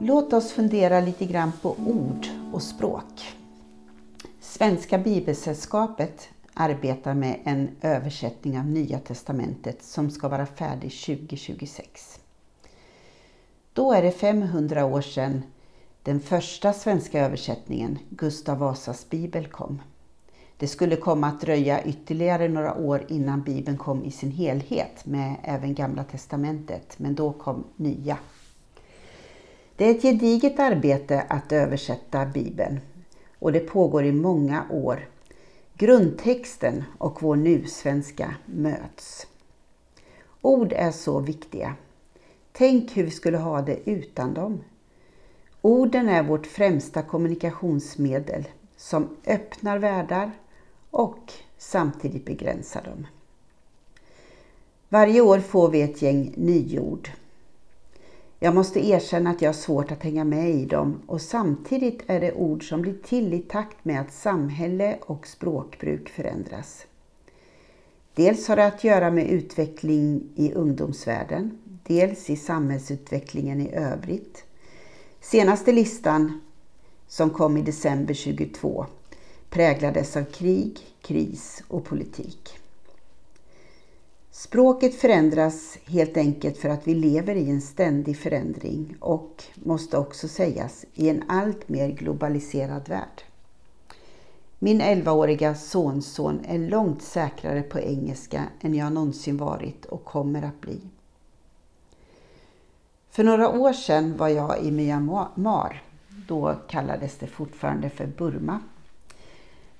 Låt oss fundera lite grann på ord och språk. Svenska Bibelsällskapet arbetar med en översättning av Nya Testamentet som ska vara färdig 2026. Då är det 500 år sedan den första svenska översättningen, Gustav Vasas bibel, kom. Det skulle komma att dröja ytterligare några år innan Bibeln kom i sin helhet med även Gamla Testamentet, men då kom nya. Det är ett gediget arbete att översätta Bibeln och det pågår i många år. Grundtexten och vår nusvenska möts. Ord är så viktiga. Tänk hur vi skulle ha det utan dem. Orden är vårt främsta kommunikationsmedel som öppnar världar och samtidigt begränsar dem. Varje år får vi ett gäng nyord. Jag måste erkänna att jag har svårt att hänga med i dem och samtidigt är det ord som blir till i takt med att samhälle och språkbruk förändras. Dels har det att göra med utveckling i ungdomsvärlden, dels i samhällsutvecklingen i övrigt. Senaste listan som kom i december 22 präglades av krig, kris och politik. Språket förändras helt enkelt för att vi lever i en ständig förändring och, måste också sägas, i en allt mer globaliserad värld. Min 11-åriga sonson är långt säkrare på engelska än jag någonsin varit och kommer att bli. För några år sedan var jag i Myanmar. Då kallades det fortfarande för Burma.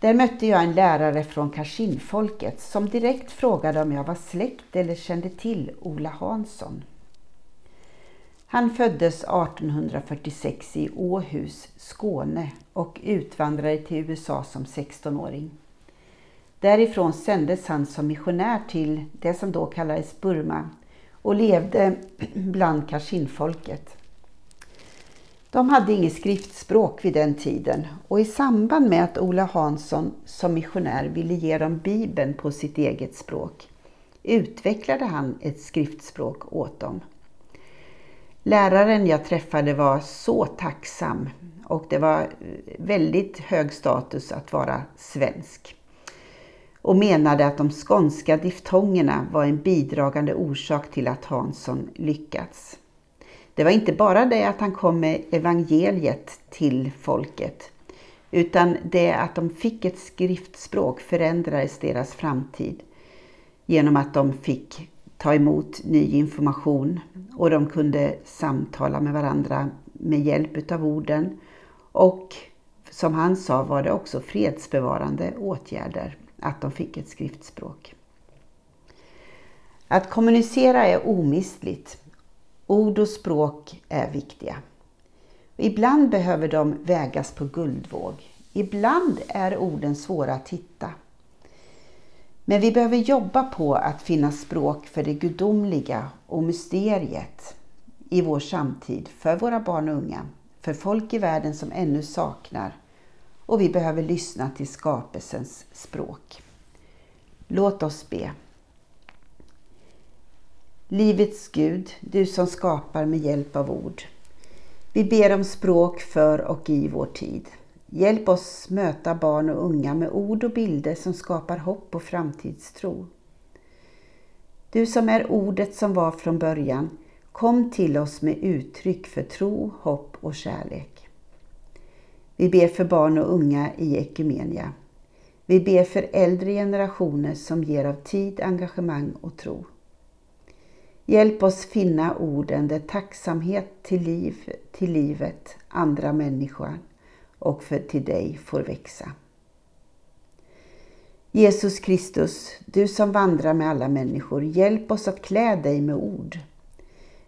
Där mötte jag en lärare från Kashinfolket som direkt frågade om jag var släkt eller kände till Ola Hansson. Han föddes 1846 i Åhus, Skåne och utvandrade till USA som 16-åring. Därifrån sändes han som missionär till det som då kallades Burma och levde bland Kashinfolket. De hade inget skriftspråk vid den tiden och i samband med att Ola Hansson som missionär ville ge dem Bibeln på sitt eget språk utvecklade han ett skriftspråk åt dem. Läraren jag träffade var så tacksam och det var eh, väldigt hög status att vara svensk och menade att de skånska diftongerna var en bidragande orsak till att Hansson lyckats. Det var inte bara det att han kom med evangeliet till folket, utan det att de fick ett skriftspråk förändrades deras framtid genom att de fick ta emot ny information och de kunde samtala med varandra med hjälp av orden. Och som han sa var det också fredsbevarande åtgärder att de fick ett skriftspråk. Att kommunicera är omistligt Ord och språk är viktiga. Ibland behöver de vägas på guldvåg. Ibland är orden svåra att hitta. Men vi behöver jobba på att finna språk för det gudomliga och mysteriet i vår samtid, för våra barn och unga, för folk i världen som ännu saknar. Och vi behöver lyssna till skapelsens språk. Låt oss be. Livets Gud, du som skapar med hjälp av ord. Vi ber om språk för och i vår tid. Hjälp oss möta barn och unga med ord och bilder som skapar hopp och framtidstro. Du som är ordet som var från början, kom till oss med uttryck för tro, hopp och kärlek. Vi ber för barn och unga i Ekumenia. Vi ber för äldre generationer som ger av tid, engagemang och tro. Hjälp oss finna orden där tacksamhet till, liv, till livet, andra människor och för till dig får växa. Jesus Kristus, du som vandrar med alla människor, hjälp oss att klä dig med ord.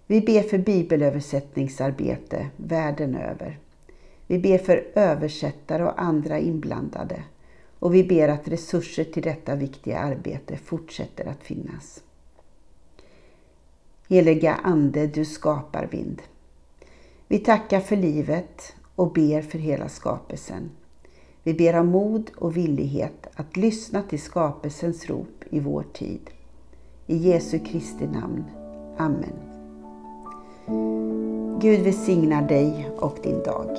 Vi ber för bibelöversättningsarbete världen över. Vi ber för översättare och andra inblandade och vi ber att resurser till detta viktiga arbete fortsätter att finnas. Heliga Ande, du skapar vind. Vi tackar för livet och ber för hela skapelsen. Vi ber om mod och villighet att lyssna till skapelsens rop i vår tid. I Jesu Kristi namn. Amen. Gud välsignar dig och din dag.